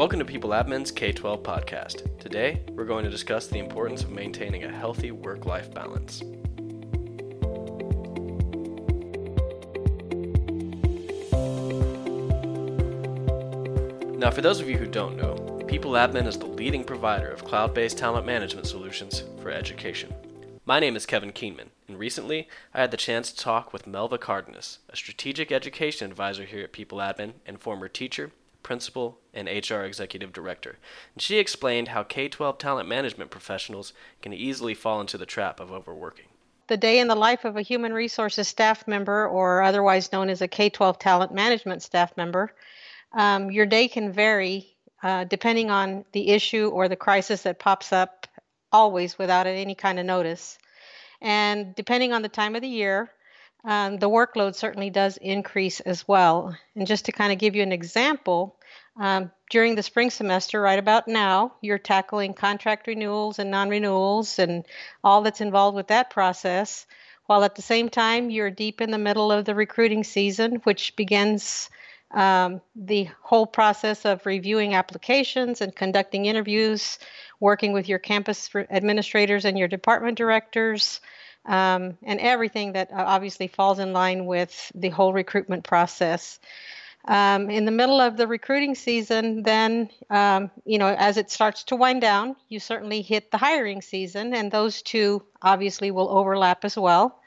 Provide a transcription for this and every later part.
Welcome to PeopleAdmin's K 12 podcast. Today, we're going to discuss the importance of maintaining a healthy work life balance. Now, for those of you who don't know, PeopleAdmin is the leading provider of cloud based talent management solutions for education. My name is Kevin Keenman, and recently I had the chance to talk with Melva Cárdenas, a strategic education advisor here at PeopleAdmin and former teacher, principal, and HR executive director. And she explained how K 12 talent management professionals can easily fall into the trap of overworking. The day in the life of a human resources staff member, or otherwise known as a K 12 talent management staff member, um, your day can vary uh, depending on the issue or the crisis that pops up always without any kind of notice. And depending on the time of the year, um, the workload certainly does increase as well. And just to kind of give you an example, um, during the spring semester, right about now, you're tackling contract renewals and non renewals and all that's involved with that process, while at the same time, you're deep in the middle of the recruiting season, which begins um, the whole process of reviewing applications and conducting interviews, working with your campus administrators and your department directors, um, and everything that uh, obviously falls in line with the whole recruitment process. Um, in the middle of the recruiting season, then, um, you know, as it starts to wind down, you certainly hit the hiring season, and those two obviously will overlap as well.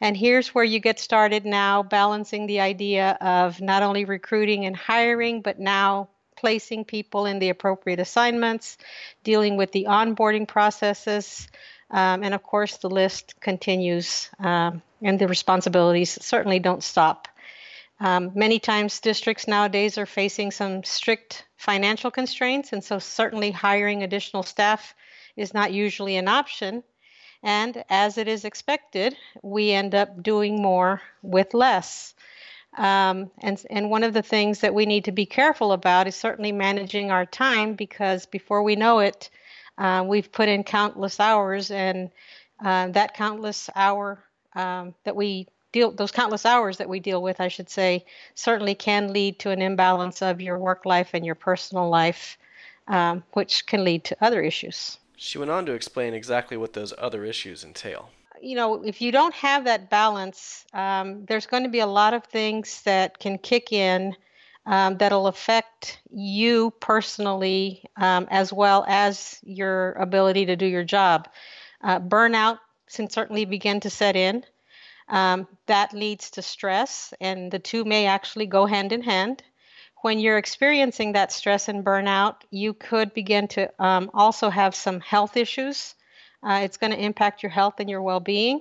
And here's where you get started now balancing the idea of not only recruiting and hiring, but now placing people in the appropriate assignments, dealing with the onboarding processes, um, and of course, the list continues, um, and the responsibilities certainly don't stop. Um, many times, districts nowadays are facing some strict financial constraints, and so certainly hiring additional staff is not usually an option. And as it is expected, we end up doing more with less. Um, and, and one of the things that we need to be careful about is certainly managing our time because before we know it, uh, we've put in countless hours, and uh, that countless hour um, that we deal, those countless hours that we deal with, I should say, certainly can lead to an imbalance of your work life and your personal life, um, which can lead to other issues. She went on to explain exactly what those other issues entail. You know, if you don't have that balance, um, there's going to be a lot of things that can kick in um, that'll affect you personally um, as well as your ability to do your job. Uh, burnout can certainly begin to set in. Um, that leads to stress, and the two may actually go hand in hand when you're experiencing that stress and burnout, you could begin to um, also have some health issues. Uh, it's going to impact your health and your well being.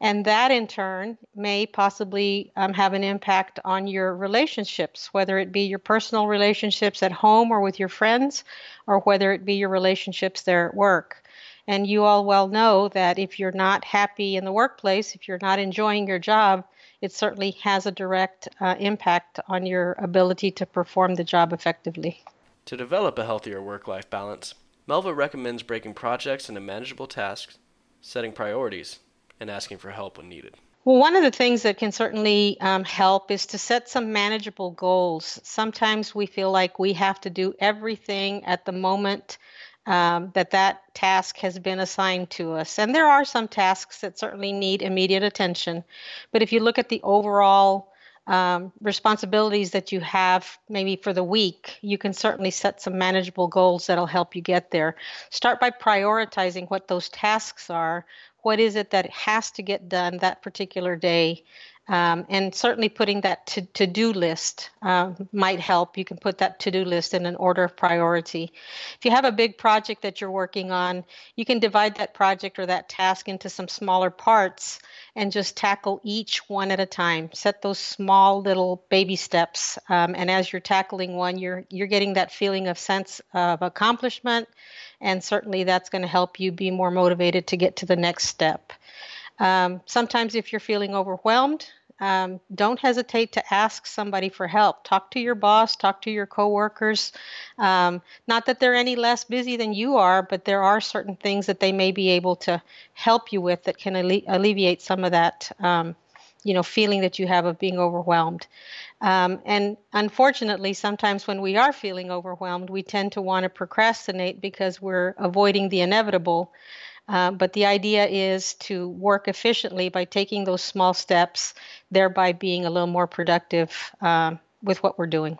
And that in turn may possibly um, have an impact on your relationships, whether it be your personal relationships at home or with your friends, or whether it be your relationships there at work. And you all well know that if you're not happy in the workplace, if you're not enjoying your job, it certainly has a direct uh, impact on your ability to perform the job effectively. To develop a healthier work life balance, Melva recommends breaking projects into manageable tasks, setting priorities, and asking for help when needed. Well, one of the things that can certainly um, help is to set some manageable goals. Sometimes we feel like we have to do everything at the moment um, that that task has been assigned to us. And there are some tasks that certainly need immediate attention. But if you look at the overall um, responsibilities that you have maybe for the week, you can certainly set some manageable goals that'll help you get there. Start by prioritizing what those tasks are. What is it that has to get done that particular day? Um, and certainly putting that to, to-do list um, might help. You can put that to-do list in an order of priority. If you have a big project that you're working on, you can divide that project or that task into some smaller parts and just tackle each one at a time. Set those small little baby steps, um, and as you're tackling one, you're you're getting that feeling of sense of accomplishment, and certainly that's going to help you be more motivated to get to the next step. Um, sometimes, if you're feeling overwhelmed, um, don't hesitate to ask somebody for help. Talk to your boss, talk to your coworkers. Um, not that they're any less busy than you are, but there are certain things that they may be able to help you with that can alle- alleviate some of that um, you know feeling that you have of being overwhelmed. Um, and unfortunately, sometimes when we are feeling overwhelmed, we tend to want to procrastinate because we're avoiding the inevitable. Uh, but the idea is to work efficiently by taking those small steps, thereby being a little more productive uh, with what we're doing.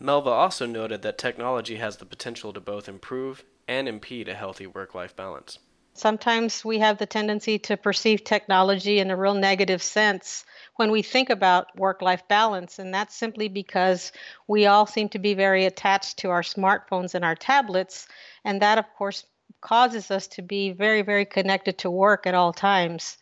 Melva also noted that technology has the potential to both improve and impede a healthy work life balance. Sometimes we have the tendency to perceive technology in a real negative sense when we think about work life balance. And that's simply because we all seem to be very attached to our smartphones and our tablets. And that, of course, causes us to be very, very connected to work at all times.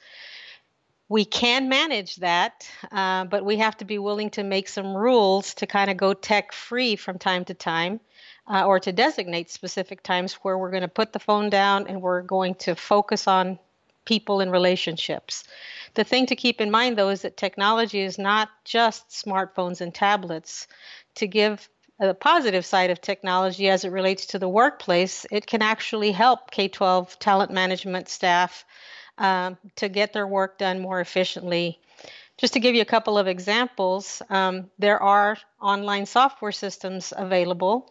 We can manage that, uh, but we have to be willing to make some rules to kind of go tech free from time to time. Uh, or to designate specific times where we're going to put the phone down and we're going to focus on people and relationships. The thing to keep in mind, though, is that technology is not just smartphones and tablets. To give a positive side of technology as it relates to the workplace, it can actually help K 12 talent management staff um, to get their work done more efficiently. Just to give you a couple of examples, um, there are online software systems available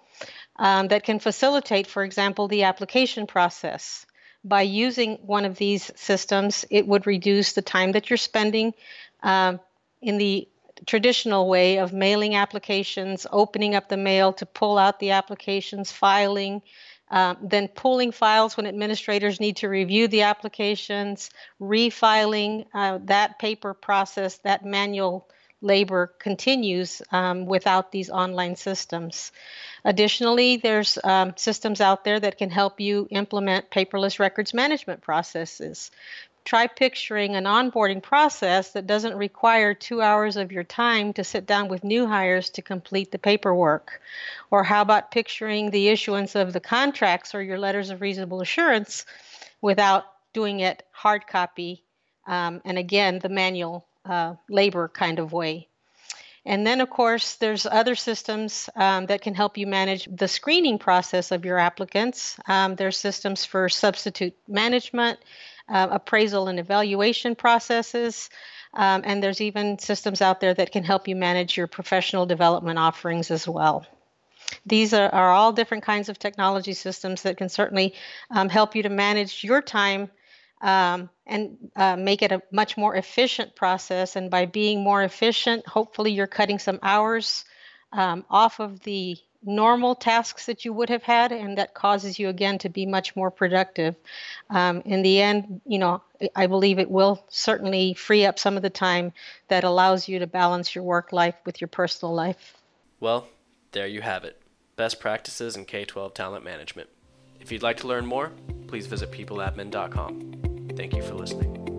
um, that can facilitate, for example, the application process by using one of these systems, it would reduce the time that you're spending um, in the traditional way of mailing applications, opening up the mail to pull out the applications, filing, um, then pulling files when administrators need to review the applications, refiling uh, that paper process, that manual labor continues um, without these online systems. Additionally, there's um, systems out there that can help you implement paperless records management processes. Try picturing an onboarding process that doesn't require two hours of your time to sit down with new hires to complete the paperwork. Or how about picturing the issuance of the contracts or your letters of reasonable assurance without doing it hard copy um, and again, the manual uh, labor kind of way. And then, of course, there's other systems um, that can help you manage the screening process of your applicants. Um, there's systems for substitute management, uh, appraisal and evaluation processes, um, and there's even systems out there that can help you manage your professional development offerings as well. These are, are all different kinds of technology systems that can certainly um, help you to manage your time um, and uh, make it a much more efficient process. And by being more efficient, hopefully you're cutting some hours um, off of the normal tasks that you would have had, and that causes you again to be much more productive. Um, in the end, you know, I believe it will certainly free up some of the time that allows you to balance your work life with your personal life. Well, there you have it best practices in K 12 talent management. If you'd like to learn more, please visit peopleadmin.com. Thank you for listening.